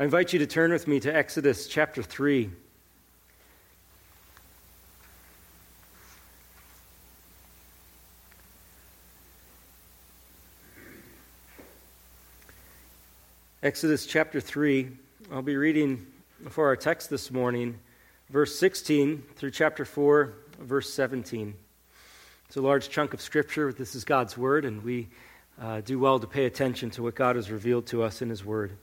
I invite you to turn with me to Exodus chapter 3. Exodus chapter 3. I'll be reading for our text this morning, verse 16 through chapter 4, verse 17. It's a large chunk of scripture. This is God's word, and we uh, do well to pay attention to what God has revealed to us in his word.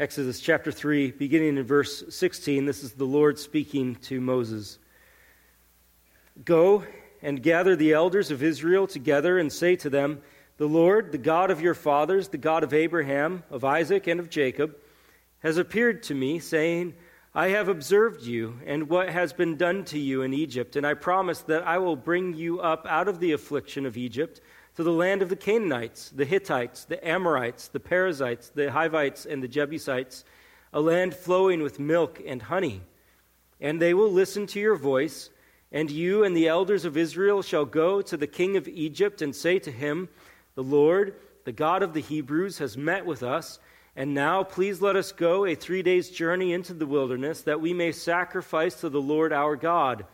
Exodus chapter 3, beginning in verse 16, this is the Lord speaking to Moses. Go and gather the elders of Israel together and say to them, The Lord, the God of your fathers, the God of Abraham, of Isaac, and of Jacob, has appeared to me, saying, I have observed you and what has been done to you in Egypt, and I promise that I will bring you up out of the affliction of Egypt to the land of the Canaanites, the Hittites, the Amorites, the Perizzites, the Hivites, and the Jebusites, a land flowing with milk and honey. And they will listen to your voice, and you and the elders of Israel shall go to the king of Egypt and say to him, The Lord, the God of the Hebrews, has met with us. And now, please let us go a three days' journey into the wilderness, that we may sacrifice to the Lord our God.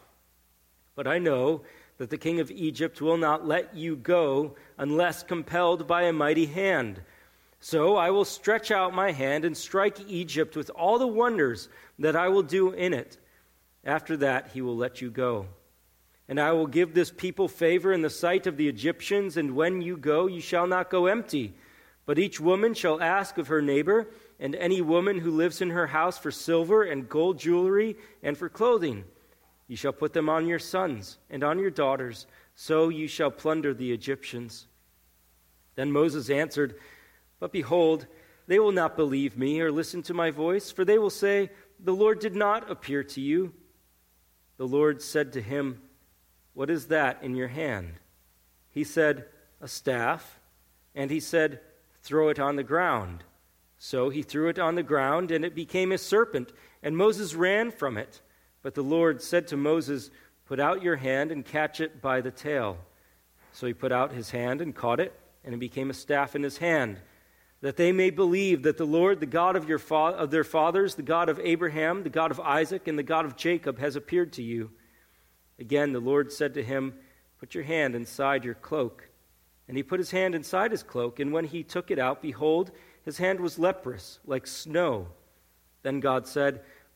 But I know that the king of Egypt will not let you go unless compelled by a mighty hand. So I will stretch out my hand and strike Egypt with all the wonders that I will do in it. After that, he will let you go. And I will give this people favor in the sight of the Egyptians, and when you go, you shall not go empty. But each woman shall ask of her neighbor, and any woman who lives in her house for silver and gold jewelry and for clothing. You shall put them on your sons and on your daughters, so you shall plunder the Egyptians. Then Moses answered, But behold, they will not believe me or listen to my voice, for they will say, The Lord did not appear to you. The Lord said to him, What is that in your hand? He said, A staff. And he said, Throw it on the ground. So he threw it on the ground, and it became a serpent, and Moses ran from it. But the Lord said to Moses, Put out your hand and catch it by the tail. So he put out his hand and caught it, and it became a staff in his hand, that they may believe that the Lord, the God of, your fa- of their fathers, the God of Abraham, the God of Isaac, and the God of Jacob, has appeared to you. Again, the Lord said to him, Put your hand inside your cloak. And he put his hand inside his cloak, and when he took it out, behold, his hand was leprous, like snow. Then God said,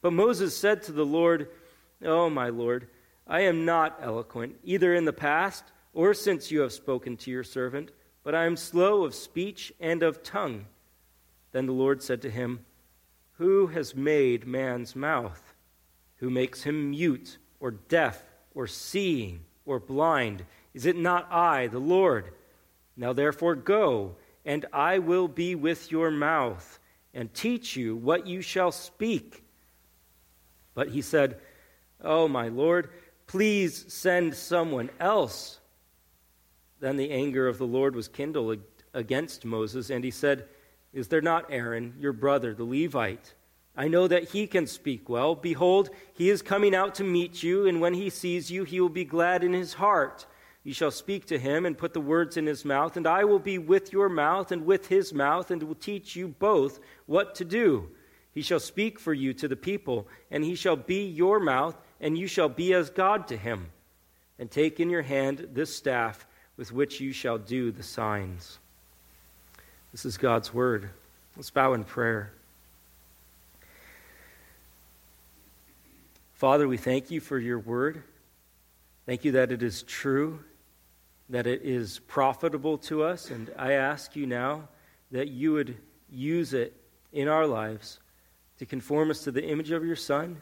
But Moses said to the Lord, Oh, my Lord, I am not eloquent, either in the past or since you have spoken to your servant, but I am slow of speech and of tongue. Then the Lord said to him, Who has made man's mouth? Who makes him mute or deaf or seeing or blind? Is it not I, the Lord? Now therefore go, and I will be with your mouth and teach you what you shall speak. But he said, Oh, my Lord, please send someone else. Then the anger of the Lord was kindled against Moses, and he said, Is there not Aaron, your brother, the Levite? I know that he can speak well. Behold, he is coming out to meet you, and when he sees you, he will be glad in his heart. You shall speak to him and put the words in his mouth, and I will be with your mouth and with his mouth, and will teach you both what to do. He shall speak for you to the people, and he shall be your mouth, and you shall be as God to him. And take in your hand this staff with which you shall do the signs. This is God's word. Let's bow in prayer. Father, we thank you for your word. Thank you that it is true, that it is profitable to us, and I ask you now that you would use it in our lives to conform us to the image of your Son,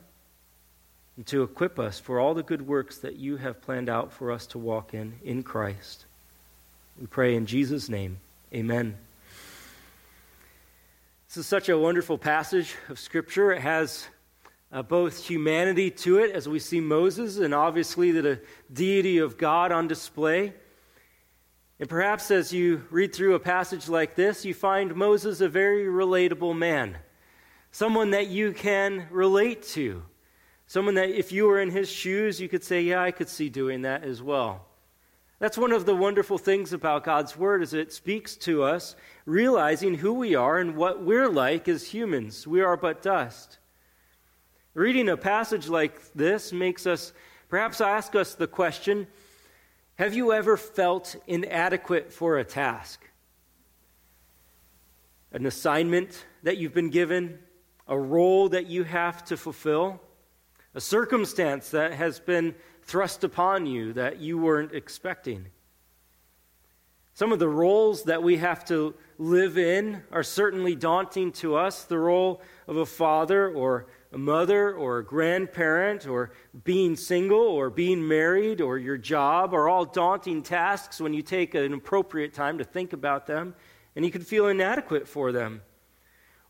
and to equip us for all the good works that you have planned out for us to walk in in Christ. We pray in Jesus' name. Amen. This is such a wonderful passage of Scripture. It has uh, both humanity to it, as we see Moses, and obviously the deity of God on display. And perhaps as you read through a passage like this, you find Moses a very relatable man, someone that you can relate to, someone that if you were in his shoes, you could say, Yeah, I could see doing that as well. That's one of the wonderful things about God's Word is it speaks to us realizing who we are and what we're like as humans. We are but dust. Reading a passage like this makes us perhaps ask us the question Have you ever felt inadequate for a task? An assignment that you've been given, a role that you have to fulfill, a circumstance that has been thrust upon you that you weren't expecting. Some of the roles that we have to live in are certainly daunting to us. The role of a father or a mother or a grandparent or being single or being married or your job are all daunting tasks when you take an appropriate time to think about them and you can feel inadequate for them.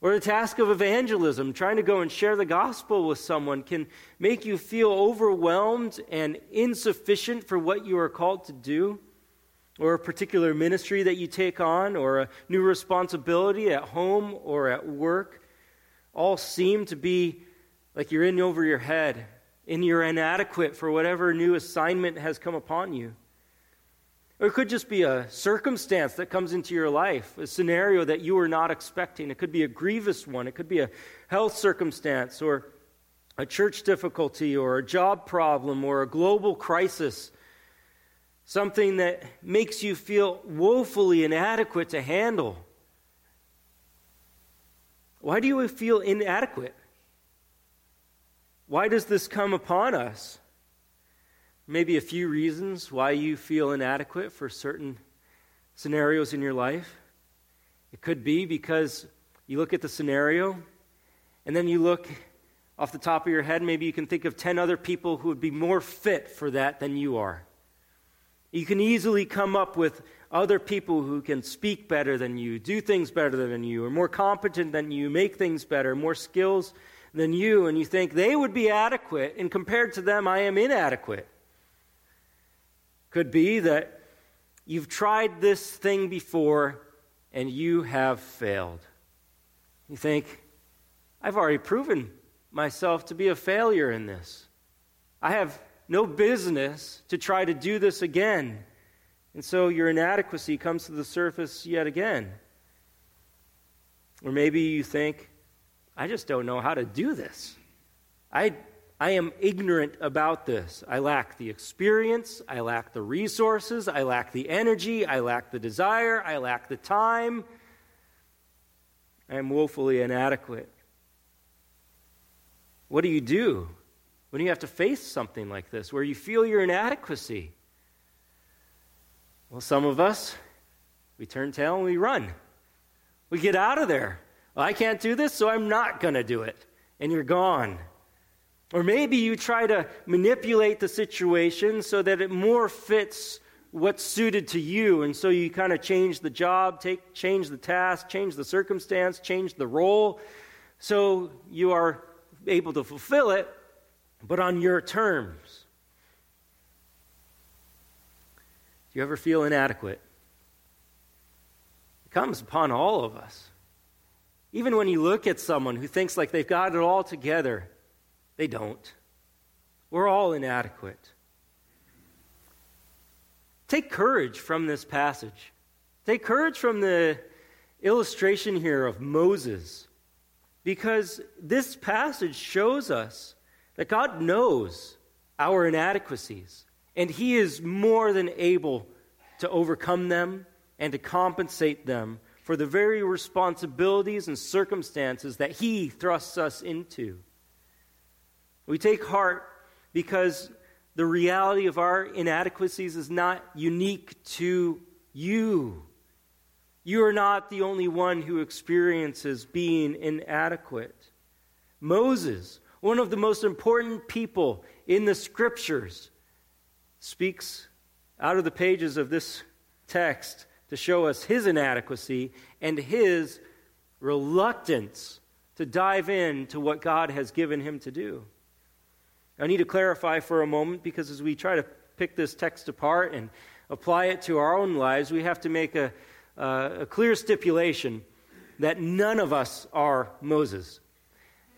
Or the task of evangelism, trying to go and share the gospel with someone, can make you feel overwhelmed and insufficient for what you are called to do. Or a particular ministry that you take on, or a new responsibility at home or at work, all seem to be like you're in over your head and you're inadequate for whatever new assignment has come upon you. Or it could just be a circumstance that comes into your life, a scenario that you were not expecting. It could be a grievous one, it could be a health circumstance, or a church difficulty, or a job problem, or a global crisis. Something that makes you feel woefully inadequate to handle. Why do you feel inadequate? Why does this come upon us? Maybe a few reasons why you feel inadequate for certain scenarios in your life. It could be because you look at the scenario and then you look off the top of your head, maybe you can think of 10 other people who would be more fit for that than you are. You can easily come up with other people who can speak better than you, do things better than you, are more competent than you, make things better, more skills than you, and you think they would be adequate, and compared to them, I am inadequate. Could be that you've tried this thing before and you have failed. You think, I've already proven myself to be a failure in this. I have no business to try to do this again. And so your inadequacy comes to the surface yet again. Or maybe you think, I just don't know how to do this. I, I am ignorant about this. I lack the experience. I lack the resources. I lack the energy. I lack the desire. I lack the time. I am woefully inadequate. What do you do when you have to face something like this, where you feel your inadequacy? Well, some of us, we turn tail and we run. We get out of there. Well, I can't do this, so I'm not going to do it. And you're gone. Or maybe you try to manipulate the situation so that it more fits what's suited to you. And so you kind of change the job, take, change the task, change the circumstance, change the role. So you are able to fulfill it, but on your terms. Do you ever feel inadequate? It comes upon all of us. Even when you look at someone who thinks like they've got it all together, they don't. We're all inadequate. Take courage from this passage. Take courage from the illustration here of Moses, because this passage shows us that God knows our inadequacies, and He is more than able to overcome them and to compensate them for the very responsibilities and circumstances that He thrusts us into. We take heart because the reality of our inadequacies is not unique to you. You are not the only one who experiences being inadequate. Moses, one of the most important people in the scriptures, speaks out of the pages of this text to show us his inadequacy and his reluctance to dive in to what God has given him to do. I need to clarify for a moment because as we try to pick this text apart and apply it to our own lives, we have to make a, uh, a clear stipulation that none of us are Moses.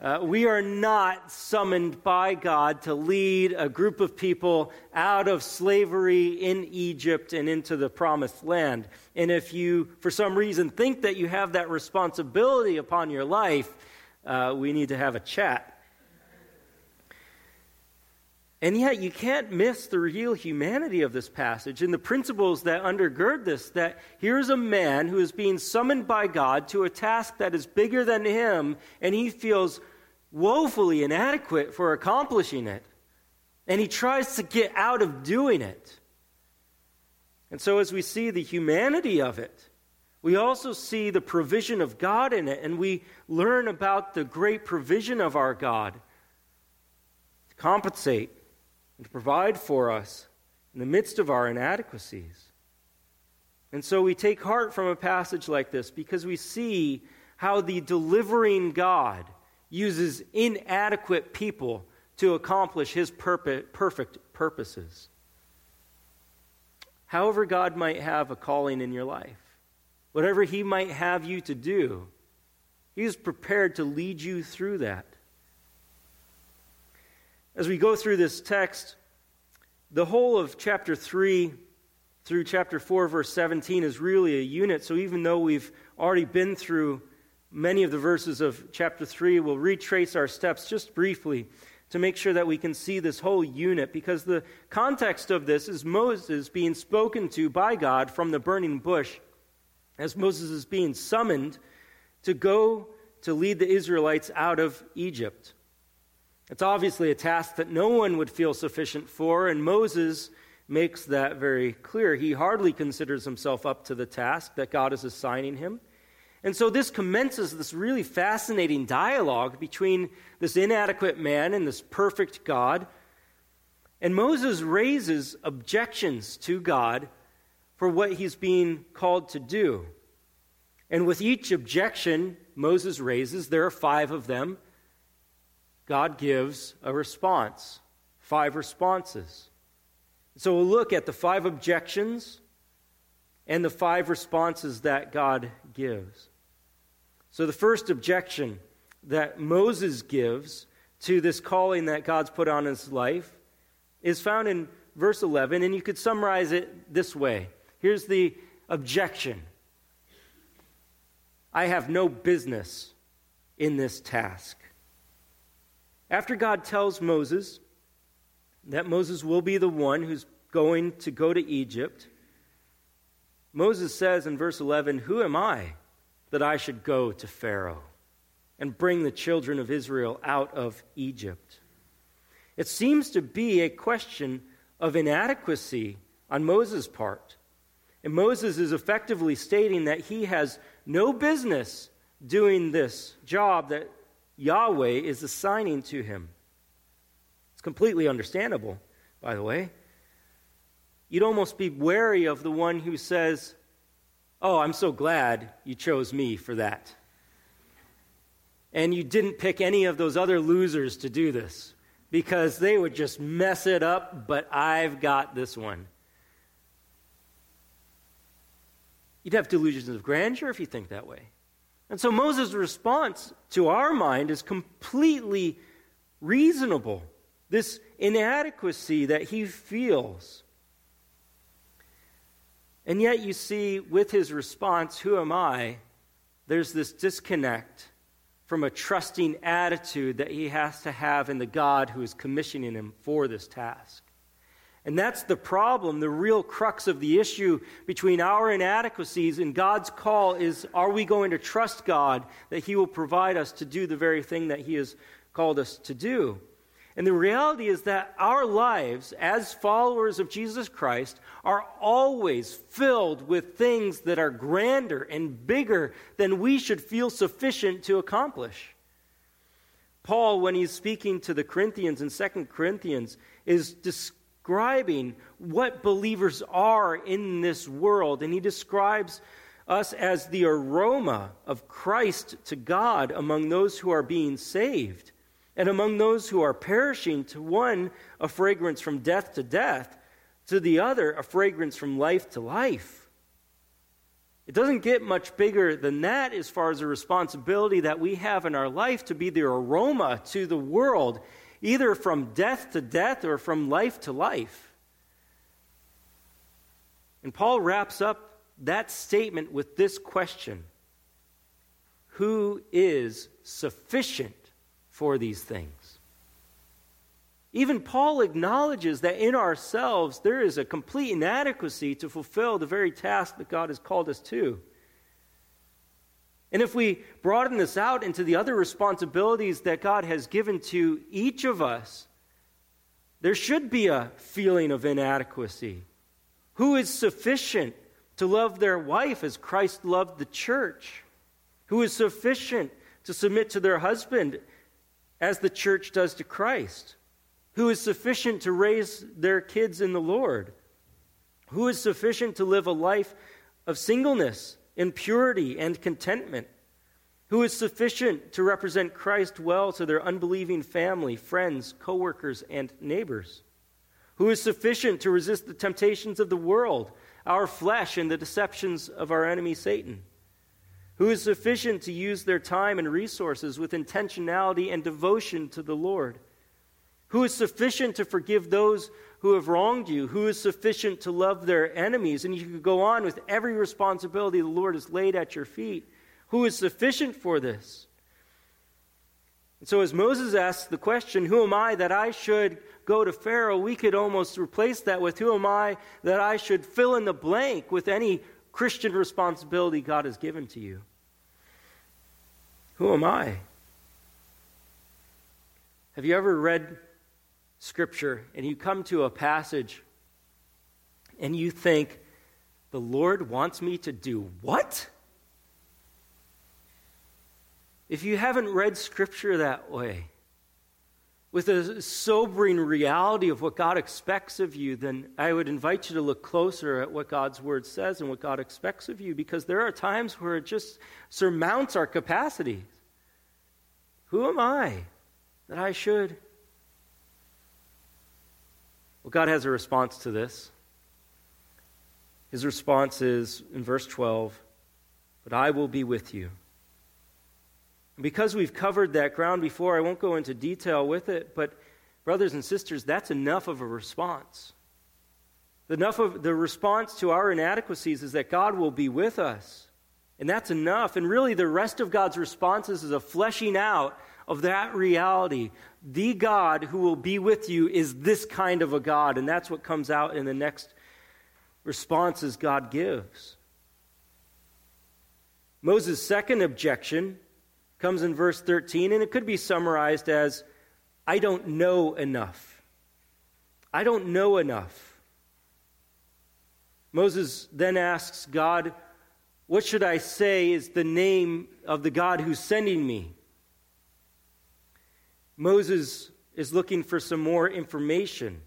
Uh, we are not summoned by God to lead a group of people out of slavery in Egypt and into the promised land. And if you, for some reason, think that you have that responsibility upon your life, uh, we need to have a chat. And yet, you can't miss the real humanity of this passage and the principles that undergird this. That here's a man who is being summoned by God to a task that is bigger than him, and he feels woefully inadequate for accomplishing it. And he tries to get out of doing it. And so, as we see the humanity of it, we also see the provision of God in it, and we learn about the great provision of our God to compensate and to provide for us in the midst of our inadequacies. And so we take heart from a passage like this because we see how the delivering God uses inadequate people to accomplish his perfect purposes. However, God might have a calling in your life, whatever he might have you to do, he is prepared to lead you through that. As we go through this text, the whole of chapter 3 through chapter 4, verse 17, is really a unit. So even though we've already been through many of the verses of chapter 3, we'll retrace our steps just briefly to make sure that we can see this whole unit because the context of this is Moses being spoken to by God from the burning bush as Moses is being summoned to go to lead the Israelites out of Egypt. It's obviously a task that no one would feel sufficient for, and Moses makes that very clear. He hardly considers himself up to the task that God is assigning him. And so this commences this really fascinating dialogue between this inadequate man and this perfect God. And Moses raises objections to God for what he's being called to do. And with each objection Moses raises, there are five of them, God gives a response, five responses. So we'll look at the five objections and the five responses that God gives. So the first objection that Moses gives to this calling that God's put on his life is found in verse 11, and you could summarize it this way. Here's the objection I have no business in this task. After God tells Moses that Moses will be the one who's going to go to Egypt, Moses says in verse 11, Who am I that I should go to Pharaoh and bring the children of Israel out of Egypt? It seems to be a question of inadequacy on Moses' part. And Moses is effectively stating that he has no business doing this job that Yahweh is assigning to him. It's completely understandable, by the way. You'd almost be wary of the one who says, Oh, I'm so glad you chose me for that. And you didn't pick any of those other losers to do this because they would just mess it up, but I've got this one. You'd have delusions of grandeur if you think that way. And so Moses' response to our mind is completely reasonable. This inadequacy that he feels. And yet, you see, with his response, Who am I? there's this disconnect from a trusting attitude that he has to have in the God who is commissioning him for this task. And that's the problem. The real crux of the issue between our inadequacies and God's call is are we going to trust God that He will provide us to do the very thing that He has called us to do? And the reality is that our lives as followers of Jesus Christ are always filled with things that are grander and bigger than we should feel sufficient to accomplish. Paul, when he's speaking to the Corinthians in 2 Corinthians, is describing what believers are in this world. And he describes us as the aroma of Christ to God among those who are being saved, and among those who are perishing, to one a fragrance from death to death, to the other a fragrance from life to life. It doesn't get much bigger than that as far as the responsibility that we have in our life to be the aroma to the world, either from death to death or from life to life. And Paul wraps up that statement with this question Who is sufficient for these things? Even Paul acknowledges that in ourselves there is a complete inadequacy to fulfill the very task that God has called us to. And if we broaden this out into the other responsibilities that God has given to each of us, there should be a feeling of inadequacy. Who is sufficient to love their wife as Christ loved the church, who is sufficient to submit to their husband as the church does to Christ, who is sufficient to raise their kids in the Lord, who is sufficient to live a life of singleness in purity and contentment, who is sufficient to represent Christ well to their unbelieving family, friends, coworkers, and neighbors, who is sufficient to resist the temptations of the world our flesh and the deceptions of our enemy Satan, who is sufficient to use their time and resources with intentionality and devotion to the Lord, who is sufficient to forgive those who have wronged you, who is sufficient to love their enemies. And you could go on with every responsibility the Lord has laid at your feet. Who is sufficient for this? And so, as Moses asks the question, Who am I that I should go to Pharaoh? we could almost replace that with, Who am I that I should fill in the blank with any Christian responsibility God has given to you? Who am I? Have you ever read Scripture and you come to a passage and you think, The Lord wants me to do what? If you haven't read Scripture that way, with a sobering reality of what God expects of you, then I would invite you to look closer at what God's Word says and what God expects of you, because there are times where it just surmounts our capacities. Who am I that I should? Well, God has a response to this. His response is in verse 12, But I will be with you And because we've covered that ground before, I won't go into detail with it, but brothers and sisters, that's enough of a response. Enough of the response to our inadequacies is that God will be with us. And that's enough. And really, the rest of God's responses is a fleshing out of that reality. The God who will be with you is this kind of a God. And that's what comes out in the next responses God gives. Moses' second objection comes in verse 13, and it could be summarized as I don't know enough. I don't know enough. Moses then asks God, What should I say is the name of the God who's sending me? Moses is looking for some more information.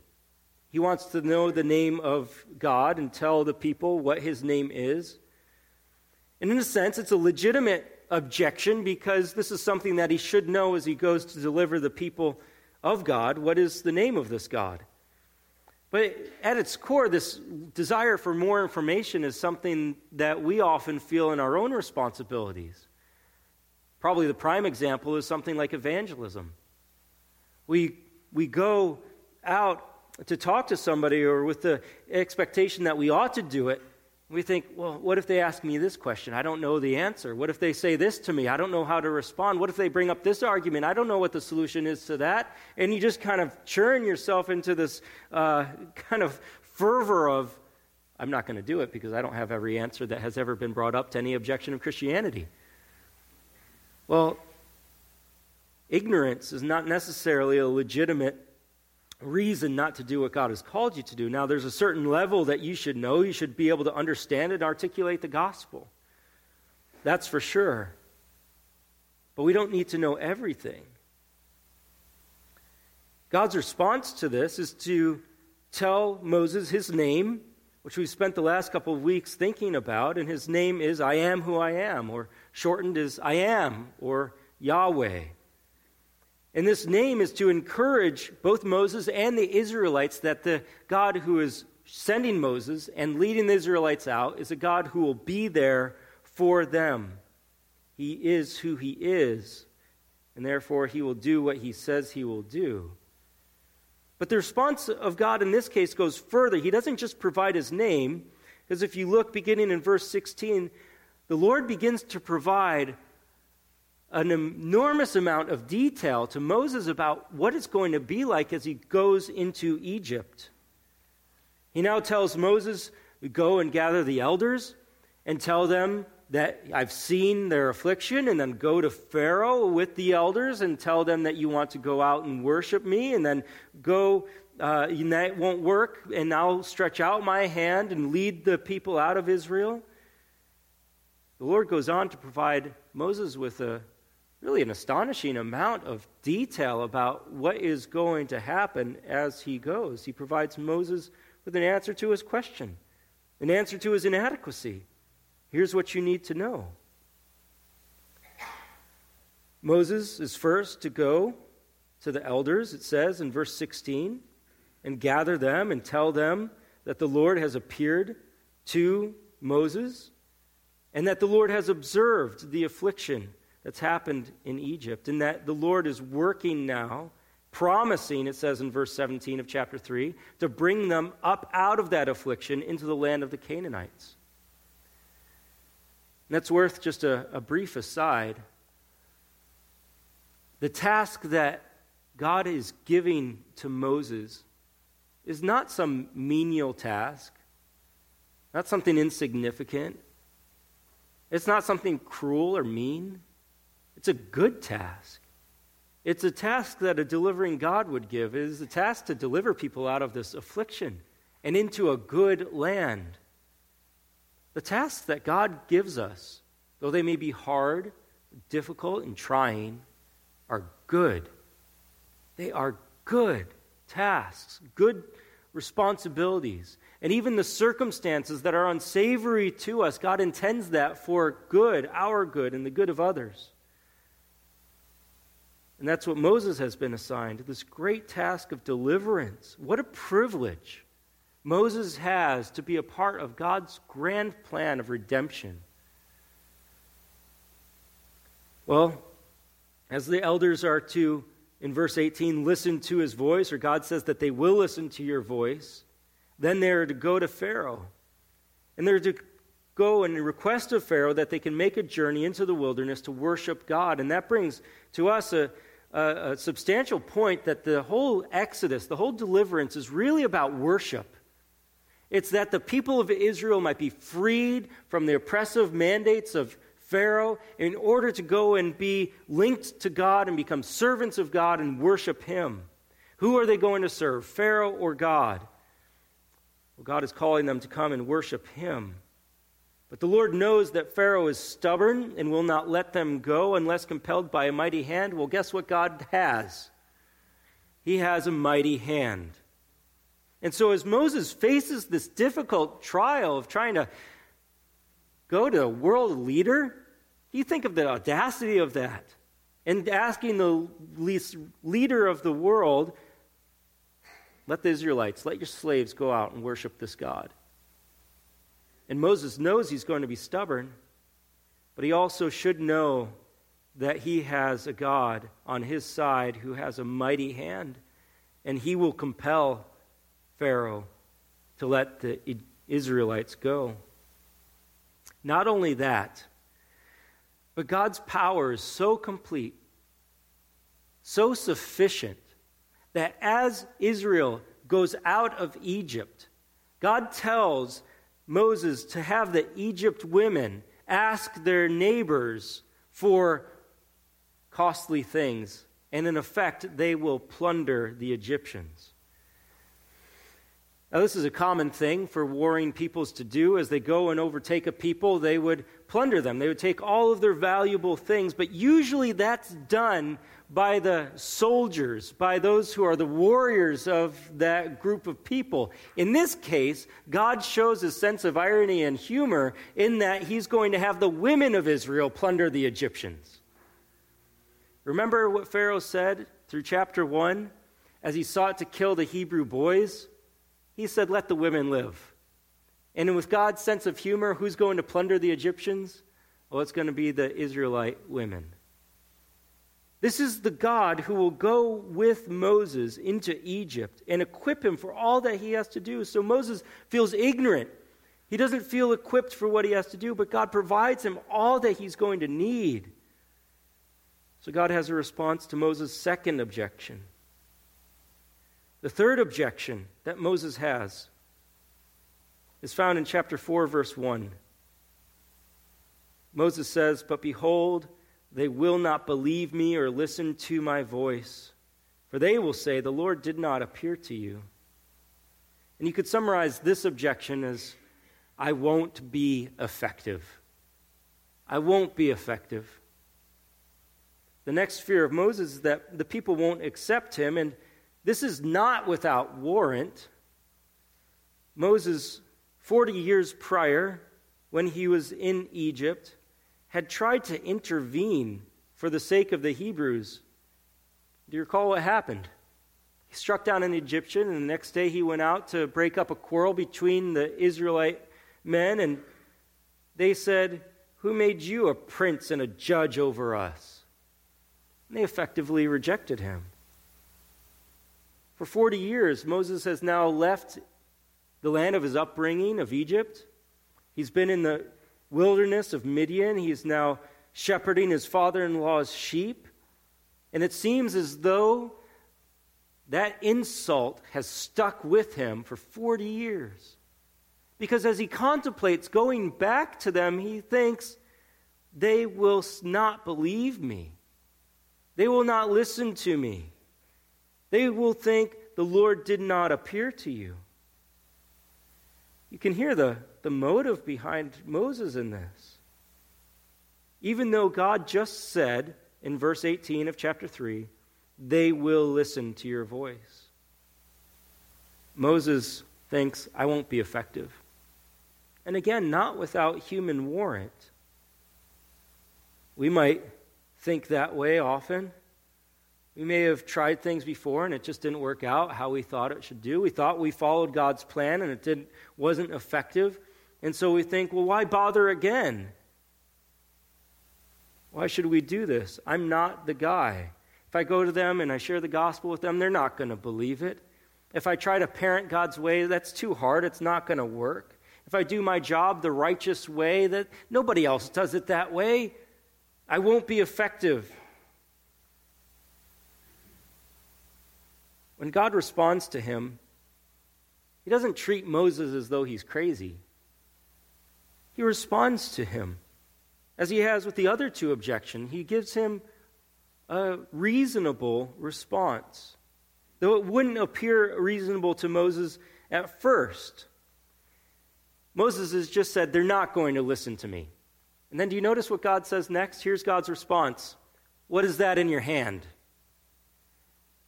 He wants to know the name of God and tell the people what his name is. And in a sense, it's a legitimate objection because this is something that he should know as he goes to deliver the people of God. What is the name of this God? But at its core, this desire for more information is something that we often feel in our own responsibilities. Probably the prime example is something like evangelism. We, we go out to talk to somebody or with the expectation that we ought to do it, we think, well, what if they ask me this question? I don't know the answer. What if they say this to me? I don't know how to respond. What if they bring up this argument? I don't know what the solution is to that. And you just kind of churn yourself into this uh, kind of fervor of, I'm not going to do it because I don't have every answer that has ever been brought up to any objection of Christianity. Well, ignorance is not necessarily a legitimate reason not to do what God has called you to do. Now, there's a certain level that you should know. You should be able to understand and articulate the gospel. That's for sure. But we don't need to know everything. God's response to this is to tell Moses his name which we've spent the last couple of weeks thinking about, and his name is I am who I am, or shortened as I am, or Yahweh. And this name is to encourage both Moses and the Israelites that the God who is sending Moses and leading the Israelites out is a God who will be there for them. He is who he is, and therefore he will do what he says he will do. But the response of God in this case goes further. He doesn't just provide his name, because if you look beginning in verse 16, the Lord begins to provide an enormous amount of detail to Moses about what it's going to be like as he goes into Egypt. He now tells Moses, Go and gather the elders and tell them that I've seen their affliction, and then go to Pharaoh with the elders and tell them that you want to go out and worship me, and then go, uh, and that won't work, and I'll stretch out my hand and lead the people out of Israel. The Lord goes on to provide Moses with a really an astonishing amount of detail about what is going to happen as he goes. He provides Moses with an answer to his question, an answer to his inadequacy. Here's what you need to know Moses is first to go to the elders, it says in verse 16, and gather them and tell them that the Lord has appeared to Moses and that the Lord has observed the affliction that's happened in Egypt, and that the Lord is working now, promising, it says in verse 17 of chapter 3, to bring them up out of that affliction into the land of the Canaanites. And that's worth just a, a brief aside. The task that God is giving to Moses is not some menial task, not something insignificant. It's not something cruel or mean. It's a good task. It's a task that a delivering God would give. It is a task to deliver people out of this affliction and into a good land. The tasks that God gives us, though they may be hard, difficult, and trying, are good. They are good tasks, good responsibilities. And even the circumstances that are unsavory to us, God intends that for good, our good, and the good of others. And that's what Moses has been assigned this great task of deliverance. What a privilege Moses has to be a part of God's grand plan of redemption. Well, as the elders are to, in verse 18, listen to his voice, or God says that they will listen to your voice, then they're to go to Pharaoh. And they're to go and request of Pharaoh that they can make a journey into the wilderness to worship God. And that brings to us a, a, a substantial point that the whole Exodus, the whole deliverance, is really about worship. It's that the people of Israel might be freed from the oppressive mandates of Pharaoh in order to go and be linked to God and become servants of God and worship Him. Who are they going to serve, Pharaoh or God? Well, God is calling them to come and worship Him. But the Lord knows that Pharaoh is stubborn and will not let them go unless compelled by a mighty hand. Well, guess what God has? He has a mighty hand. And so, as Moses faces this difficult trial of trying to go to a world leader, you think of the audacity of that and asking the leader of the world, let the Israelites, let your slaves go out and worship this God. And Moses knows he's going to be stubborn, but he also should know that he has a God on his side who has a mighty hand, and he will compel Pharaoh to let the Israelites go. Not only that, but God's power is so complete, so sufficient, that as Israel goes out of Egypt, God tells Moses to have the Egypt women ask their neighbors for costly things, and in effect, they will plunder the Egyptians. Now, this is a common thing for warring peoples to do. As they go and overtake a people, they would plunder them. They would take all of their valuable things, but usually that's done by the soldiers, by those who are the warriors of that group of people. In this case, God shows his sense of irony and humor in that he's going to have the women of Israel plunder the Egyptians. Remember what Pharaoh said through chapter 1 as he sought to kill the Hebrew boys? He said, Let the women live. And with God's sense of humor, who's going to plunder the Egyptians? Well, it's going to be the Israelite women. This is the God who will go with Moses into Egypt and equip him for all that he has to do. So Moses feels ignorant. He doesn't feel equipped for what he has to do, but God provides him all that he's going to need. So God has a response to Moses' second objection. The third objection that Moses has is found in chapter 4, verse 1. Moses says, But behold, they will not believe me or listen to my voice, for they will say, The Lord did not appear to you. And you could summarize this objection as I won't be effective. I won't be effective. The next fear of Moses is that the people won't accept him, and this is not without warrant. Moses, 40 years prior, when he was in Egypt, had tried to intervene for the sake of the Hebrews. Do you recall what happened? He struck down an Egyptian, and the next day he went out to break up a quarrel between the Israelite men, and they said, Who made you a prince and a judge over us? And they effectively rejected him. For 40 years, Moses has now left the land of his upbringing of Egypt. He's been in the wilderness of Midian. He is now shepherding his father in law's sheep. And it seems as though that insult has stuck with him for 40 years. Because as he contemplates going back to them, he thinks, they will not believe me. They will not listen to me. They will think the Lord did not appear to you. You can hear the the motive behind Moses in this. Even though God just said in verse 18 of chapter 3, they will listen to your voice. Moses thinks, I won't be effective. And again, not without human warrant. We might think that way often. We may have tried things before and it just didn't work out how we thought it should do. We thought we followed God's plan and it didn't, wasn't effective. And so we think, well, why bother again? Why should we do this? I'm not the guy. If I go to them and I share the gospel with them, they're not going to believe it. If I try to parent God's way, that's too hard. It's not going to work. If I do my job the righteous way, that nobody else does it that way, I won't be effective. When God responds to him, he doesn't treat Moses as though he's crazy he responds to him. As he has with the other two objections, he gives him a reasonable response. Though it wouldn't appear reasonable to Moses at first. Moses has just said, They're not going to listen to me. And then do you notice what God says next? Here's God's response What is that in your hand?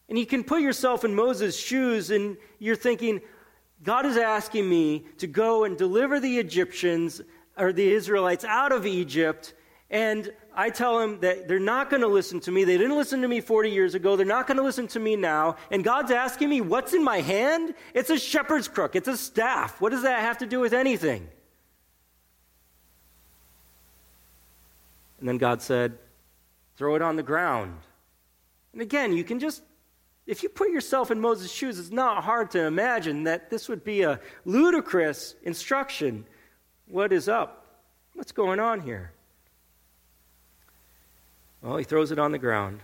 And you can put yourself in Moses' shoes and you're thinking, God is asking me to go and deliver the Egyptians or the Israelites out of Egypt. And I tell them that they're not going to listen to me. They didn't listen to me 40 years ago. They're not going to listen to me now. And God's asking me, what's in my hand? It's a shepherd's crook, it's a staff. What does that have to do with anything? And then God said, throw it on the ground. And again, you can just if you put yourself in Moses' shoes, it's not hard to imagine that this would be a ludicrous instruction. What is up? What's going on here? Well, he throws it on the ground,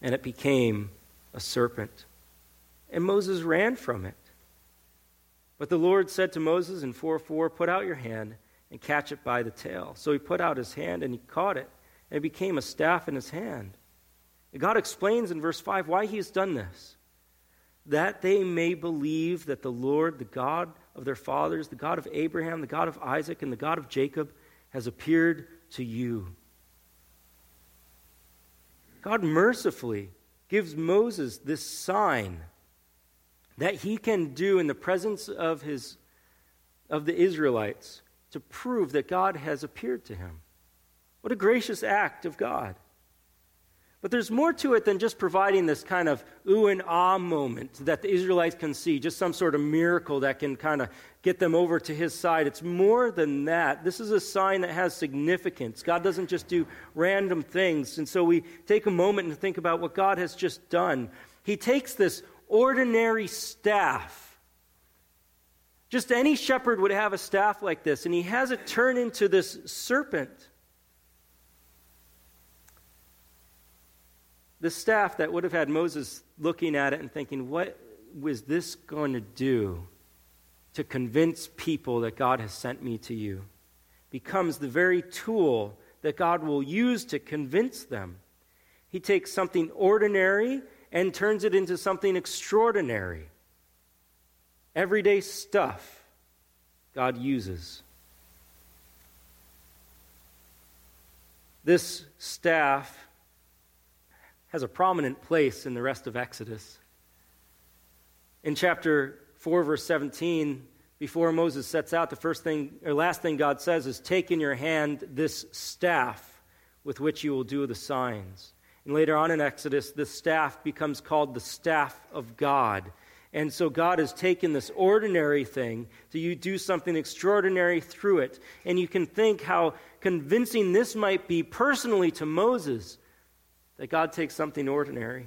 and it became a serpent. And Moses ran from it. But the Lord said to Moses in 4 4, Put out your hand and catch it by the tail. So he put out his hand and he caught it, and it became a staff in his hand. God explains in verse 5 why he has done this. That they may believe that the Lord, the God of their fathers, the God of Abraham, the God of Isaac, and the God of Jacob, has appeared to you. God mercifully gives Moses this sign that he can do in the presence of, his, of the Israelites to prove that God has appeared to him. What a gracious act of God. But there's more to it than just providing this kind of ooh and ah moment that the Israelites can see, just some sort of miracle that can kind of get them over to his side. It's more than that. This is a sign that has significance. God doesn't just do random things. And so we take a moment and think about what God has just done. He takes this ordinary staff. Just any shepherd would have a staff like this, and he has it turn into this serpent. The staff that would have had Moses looking at it and thinking, what was this going to do to convince people that God has sent me to you? Becomes the very tool that God will use to convince them. He takes something ordinary and turns it into something extraordinary. Everyday stuff God uses. This staff has a prominent place in the rest of Exodus. In chapter 4, verse 17, before Moses sets out, the first thing or last thing God says is, Take in your hand this staff with which you will do the signs. And later on in Exodus, this staff becomes called the staff of God. And so God has taken this ordinary thing to you do something extraordinary through it. And you can think how convincing this might be personally to Moses that God takes something ordinary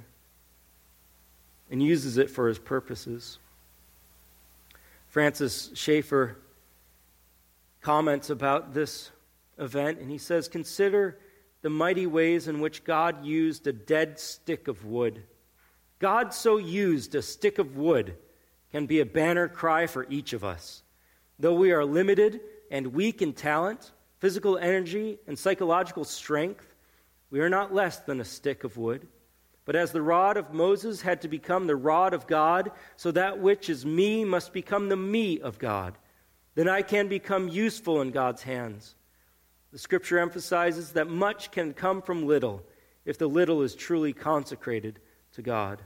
and uses it for his purposes. Francis Schaeffer comments about this event, and he says, Consider the mighty ways in which God used a dead stick of wood. God so used a stick of wood can be a banner cry for each of us. Though we are limited and weak in talent, physical energy, and psychological strength, we are not less than a stick of wood. But as the rod of Moses had to become the rod of God, so that which is me must become the me of God. Then I can become useful in God's hands. The scripture emphasizes that much can come from little if the little is truly consecrated to God.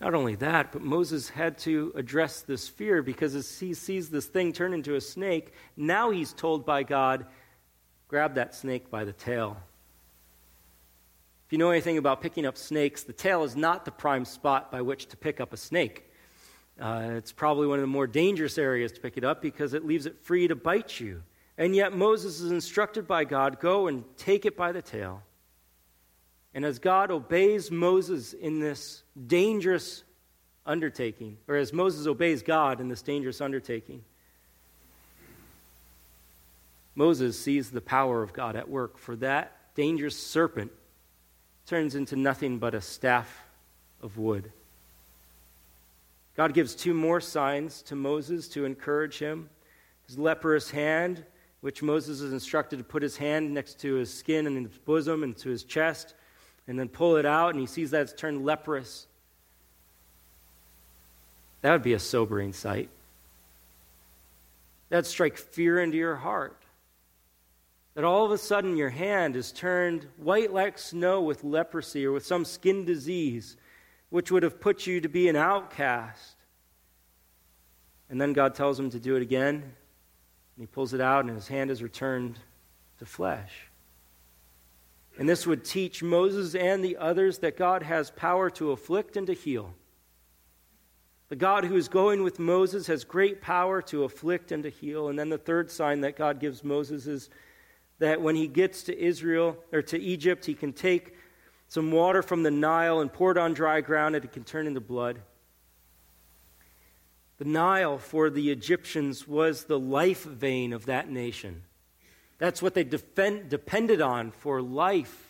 Not only that, but Moses had to address this fear because as he sees this thing turn into a snake, now he's told by God, grab that snake by the tail. If you know anything about picking up snakes, the tail is not the prime spot by which to pick up a snake. Uh, it's probably one of the more dangerous areas to pick it up because it leaves it free to bite you. And yet Moses is instructed by God go and take it by the tail. And as God obeys Moses in this dangerous undertaking, or as Moses obeys God in this dangerous undertaking, Moses sees the power of God at work, for that dangerous serpent turns into nothing but a staff of wood. God gives two more signs to Moses to encourage him his leprous hand, which Moses is instructed to put his hand next to his skin and his bosom and to his chest, and then pull it out, and he sees that it's turned leprous. That would be a sobering sight. That'd strike fear into your heart that all of a sudden your hand is turned white like snow with leprosy or with some skin disease, which would have put you to be an outcast. And then God tells him to do it again, and he pulls it out, and his hand is returned to flesh. And this would teach Moses and the others that God has power to afflict and to heal. The God who is going with Moses has great power to afflict and to heal. And then the third sign that God gives Moses is that when he gets to Israel or to Egypt, he can take some water from the Nile and pour it on dry ground and it can turn into blood. The Nile for the Egyptians was the life vein of that nation. That's what they defend, depended on for life.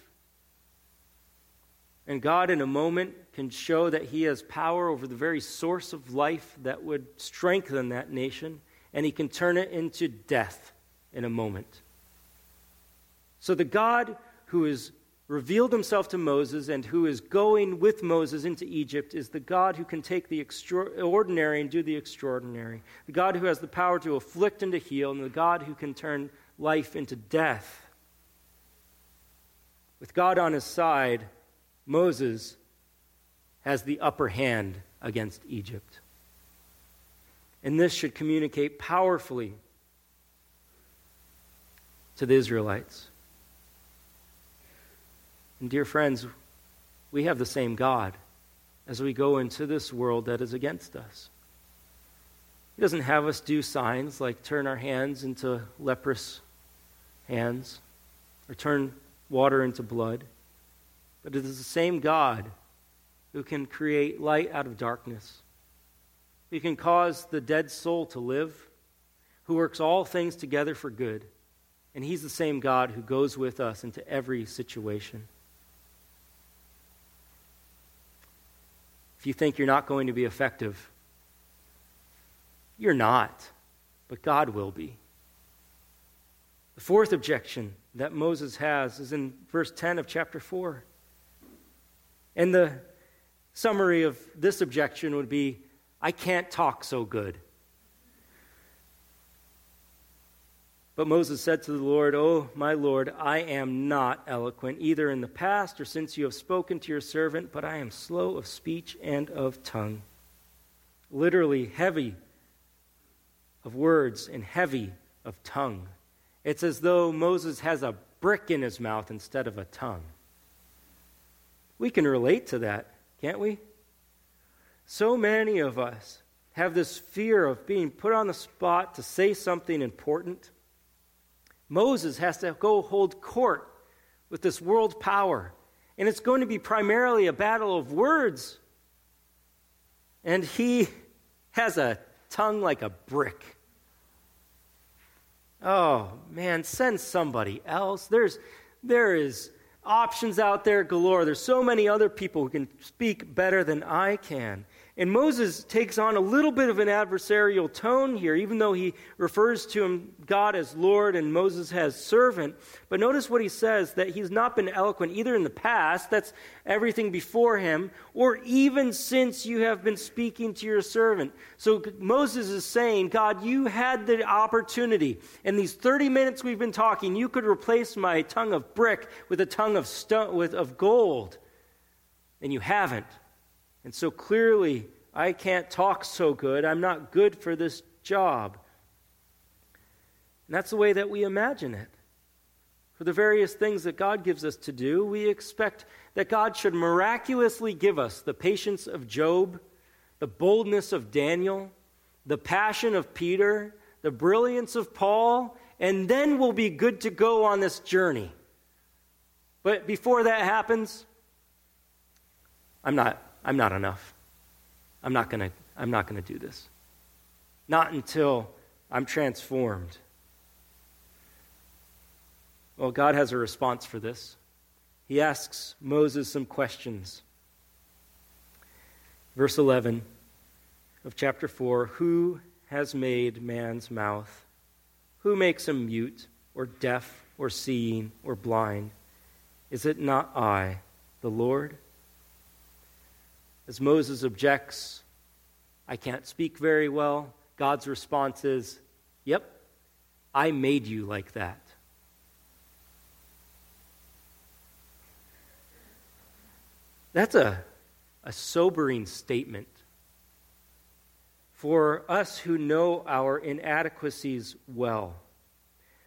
And God, in a moment, can show that He has power over the very source of life that would strengthen that nation, and He can turn it into death in a moment. So the God who has revealed himself to Moses and who is going with Moses into Egypt is the God who can take the extraordinary and do the extraordinary, the God who has the power to afflict and to heal, and the God who can turn life into death. With God on his side, Moses has the upper hand against Egypt. And this should communicate powerfully to the Israelites. And, dear friends, we have the same God as we go into this world that is against us. He doesn't have us do signs like turn our hands into leprous hands or turn water into blood, but it is the same God who can create light out of darkness, who can cause the dead soul to live, who works all things together for good. And He's the same God who goes with us into every situation. You think you're not going to be effective, you're not, but God will be. The fourth objection that Moses has is in verse 10 of chapter 4. And the summary of this objection would be I can't talk so good. But Moses said to the Lord, Oh, my Lord, I am not eloquent, either in the past or since you have spoken to your servant, but I am slow of speech and of tongue. Literally, heavy of words and heavy of tongue. It's as though Moses has a brick in his mouth instead of a tongue. We can relate to that, can't we? So many of us have this fear of being put on the spot to say something important Moses has to go hold court with this world power. And it's going to be primarily a battle of words. And he has a tongue like a brick. Oh, man, send somebody else. There's, there is options out there galore. There's so many other people who can speak better than I can. And Moses takes on a little bit of an adversarial tone here, even though he refers to him, God as Lord and Moses as servant. But notice what he says that he's not been eloquent either in the past, that's everything before him, or even since you have been speaking to your servant. So Moses is saying, God, you had the opportunity. In these 30 minutes we've been talking, you could replace my tongue of brick with a tongue of, stone, with, of gold. And you haven't. And so clearly, I can't talk so good. I'm not good for this job. And that's the way that we imagine it. For the various things that God gives us to do, we expect that God should miraculously give us the patience of Job, the boldness of Daniel, the passion of Peter, the brilliance of Paul, and then we'll be good to go on this journey. But before that happens, I'm not I'm not enough. I'm not going to I'm not going to do this. Not until I'm transformed. Well, God has a response for this. He asks Moses some questions. Verse 11 of chapter 4 Who has made man's mouth? Who makes him mute, or deaf, or seeing, or blind? Is it not I, the Lord? As Moses objects, I can't speak very well, God's response is, Yep, I made you like that. That's a, a sobering statement. For us who know our inadequacies well,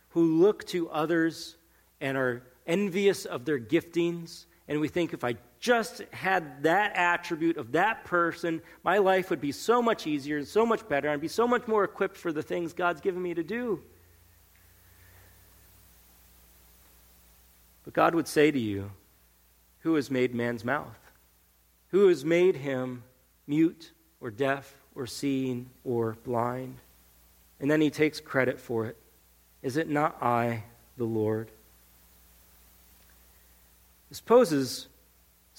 who look to others and are envious of their giftings, and we think if I just had that attribute of that person, my life would be so much easier and so much better. I'd be so much more equipped for the things God's given me to do. But God would say to you, Who has made man's mouth? Who has made him mute or deaf or seeing or blind? And then he takes credit for it. Is it not I, the Lord? This poses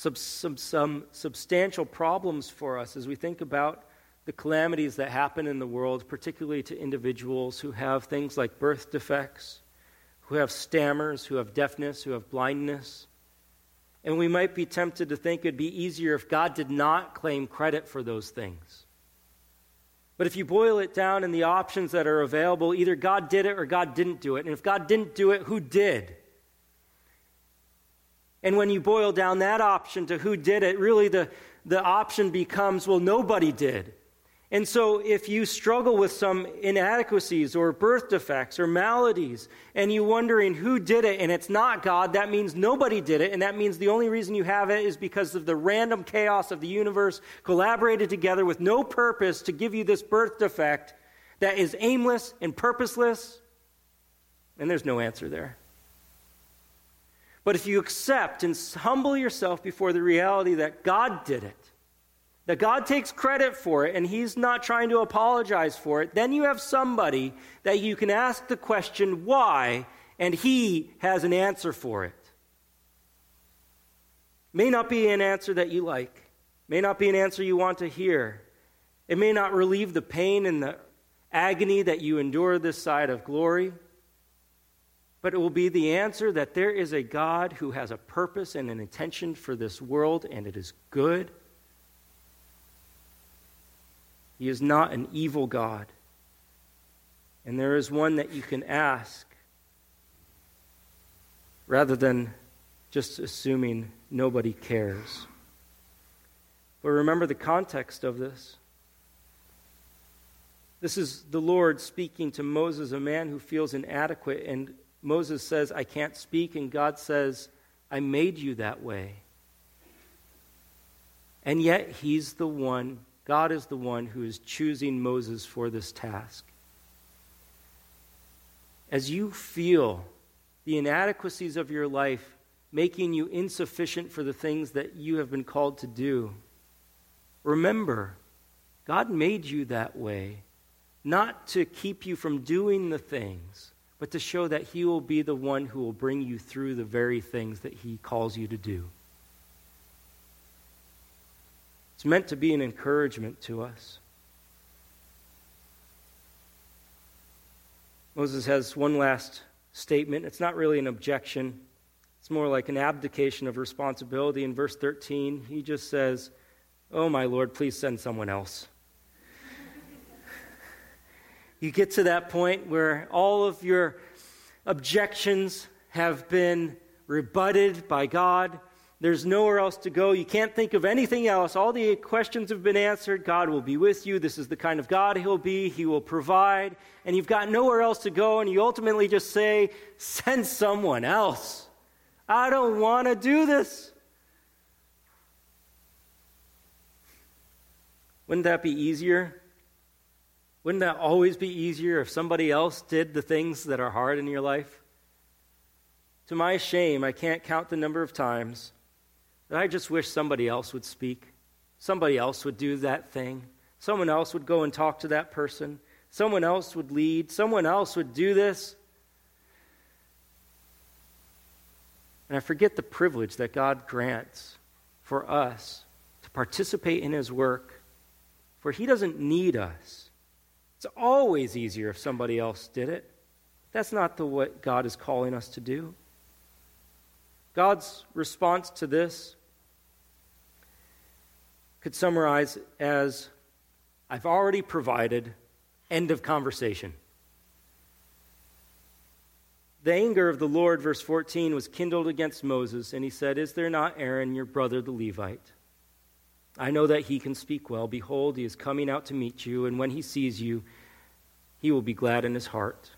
some, some, some substantial problems for us as we think about the calamities that happen in the world, particularly to individuals who have things like birth defects, who have stammers, who have deafness, who have blindness. And we might be tempted to think it'd be easier if God did not claim credit for those things. But if you boil it down in the options that are available, either God did it or God didn't do it. And if God didn't do it, who did? And when you boil down that option to who did it, really the, the option becomes well, nobody did. And so, if you struggle with some inadequacies or birth defects or maladies, and you're wondering who did it, and it's not God, that means nobody did it, and that means the only reason you have it is because of the random chaos of the universe collaborated together with no purpose to give you this birth defect that is aimless and purposeless, and there's no answer there. But if you accept and humble yourself before the reality that God did it, that God takes credit for it and He's not trying to apologize for it, then you have somebody that you can ask the question, why, and He has an answer for it. May not be an answer that you like, may not be an answer you want to hear. It may not relieve the pain and the agony that you endure this side of glory, but it will be the answer that there is a God who has a purpose and an intention for this world, and it is good he is not an evil God. And there is one that you can ask rather than just assuming nobody cares. But remember the context of this. This is the Lord speaking to Moses, a man who feels inadequate. And Moses says, I can't speak. And God says, I made you that way. And yet, He's the one God is the one who is choosing Moses for this task. As you feel the inadequacies of your life making you insufficient for the things that you have been called to do, remember, God made you that way, not to keep you from doing the things, but to show that He will be the one who will bring you through the very things that He calls you to do. It's meant to be an encouragement to us. Moses has one last statement. It's not really an objection, it's more like an abdication of responsibility. In verse 13, he just says, Oh, my Lord, please send someone else. You get to that point where all of your objections have been rebutted by God. There's nowhere else to go. You can't think of anything else. All the questions have been answered. God will be with you. This is the kind of God He'll be. He will provide. And you've got nowhere else to go. And you ultimately just say, send someone else. I don't want to do this. Wouldn't that be easier? Wouldn't that always be easier if somebody else did the things that are hard in your life? To my shame, I can't count the number of times that I just wish somebody else would speak. Somebody else would do that thing. Someone else would go and talk to that person. Someone else would lead. Someone else would do this. And I forget the privilege that God grants for us to participate in His work, for He doesn't need us. It's always easier if somebody else did it. That's not the what God is calling us to do. God's response to this could summarize as I've already provided, end of conversation. The anger of the Lord, verse 14, was kindled against Moses, and he said, Is there not Aaron, your brother, the Levite? I know that he can speak well. Behold, he is coming out to meet you, and when he sees you, he will be glad in his heart.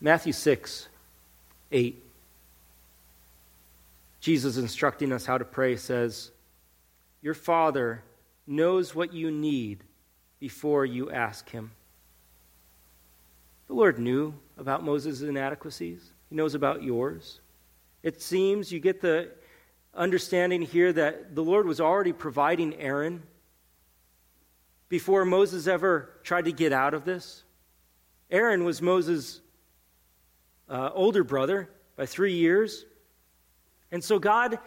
Matthew 6, 8. Jesus instructing us how to pray says, Your Father knows what you need before you ask him. The Lord knew about Moses' inadequacies, He knows about yours. It seems you get the understanding here that the Lord was already providing Aaron before Moses ever tried to get out of this. Aaron was Moses' uh, older brother by three years. And so God,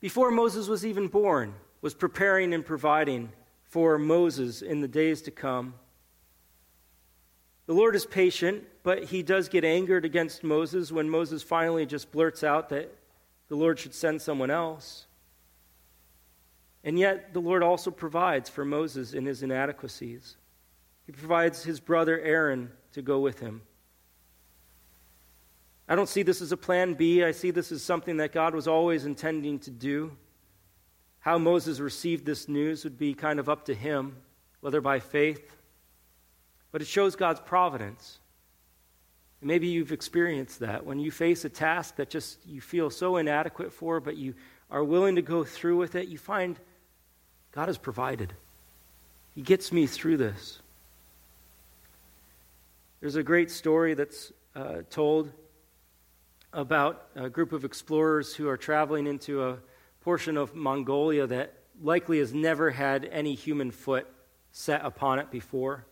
before Moses was even born, was preparing and providing for Moses in the days to come. The Lord is patient, but he does get angered against Moses when Moses finally just blurts out that the Lord should send someone else. And yet, the Lord also provides for Moses in his inadequacies. He provides his brother Aaron to go with him. I don't see this as a plan B. I see this as something that God was always intending to do. How Moses received this news would be kind of up to him, whether by faith, but it shows God's providence. maybe you've experienced that when you face a task that just you feel so inadequate for, but you are willing to go through with it, you find God has provided. He gets me through this. There's a great story that's uh, told about a group of explorers who are traveling into a portion of Mongolia that likely has never had any human foot set upon it before.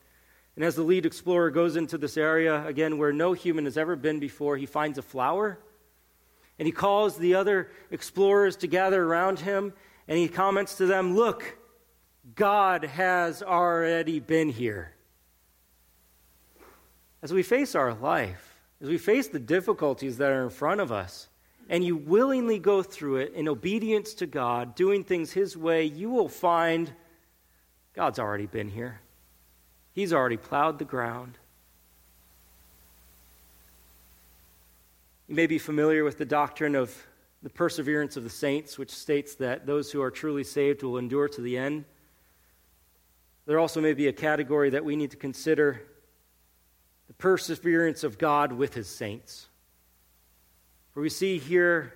And as the lead explorer goes into this area, again, where no human has ever been before, he finds a flower. And he calls the other explorers to gather around him, and he comments to them, Look, God has already been here. As we face our life, as we face the difficulties that are in front of us, and you willingly go through it in obedience to God, doing things His way, you will find God's already been here. He's already plowed the ground. You may be familiar with the doctrine of the perseverance of the saints, which states that those who are truly saved will endure to the end. There also may be a category that we need to consider the perseverance of God with his saints. For we see here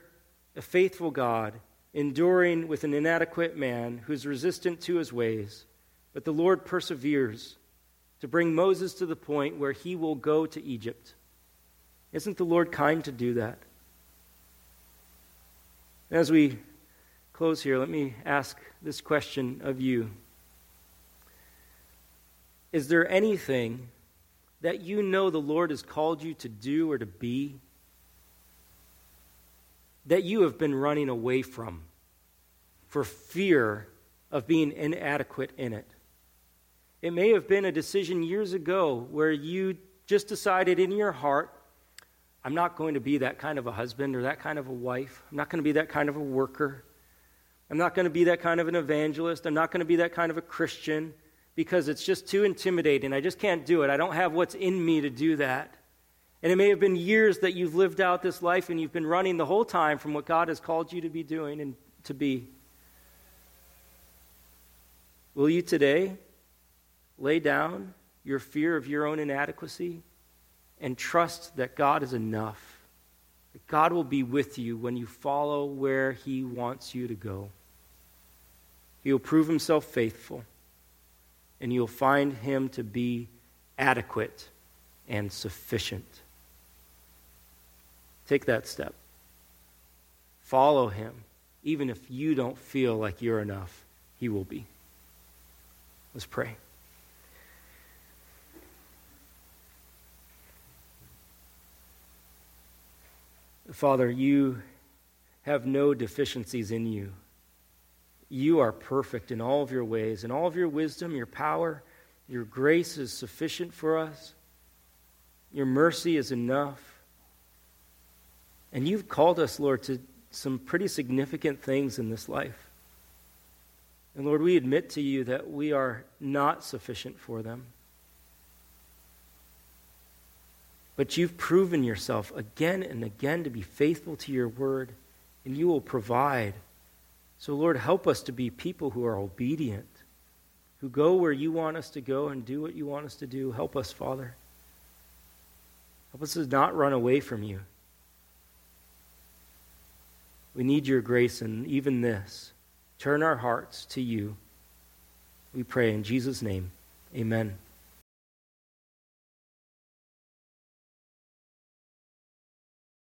a faithful God enduring with an inadequate man who's resistant to his ways, but the Lord perseveres to bring Moses to the point where he will go to Egypt. Isn't the Lord kind to do that? As we close here, let me ask this question of you Is there anything that you know the Lord has called you to do or to be that you have been running away from for fear of being inadequate in it. It may have been a decision years ago where you just decided in your heart, I'm not going to be that kind of a husband or that kind of a wife. I'm not going to be that kind of a worker. I'm not going to be that kind of an evangelist. I'm not going to be that kind of a Christian because it's just too intimidating. I just can't do it. I don't have what's in me to do that. And it may have been years that you've lived out this life and you've been running the whole time from what God has called you to be doing and to be. Will you today lay down your fear of your own inadequacy and trust that God is enough? That God will be with you when you follow where He wants you to go. He will prove Himself faithful and you'll find him to be adequate and sufficient. Take that step. Follow him. Even if you don't feel like you're enough, he will be. Let's pray. Father, you have no deficiencies in you. You are perfect in all of your ways, in all of your wisdom, your power, your grace is sufficient for us. Your mercy is enough. And you've called us, Lord, to some pretty significant things in this life. And Lord, we admit to you that we are not sufficient for them. But you've proven yourself again and again to be faithful to your word, and you will provide so, Lord, help us to be people who are obedient, who go where you want us to go and do what you want us to do. Help us, Father. Help us to not run away from you. We need your grace and even this. Turn our hearts to you. We pray in Jesus' name. Amen.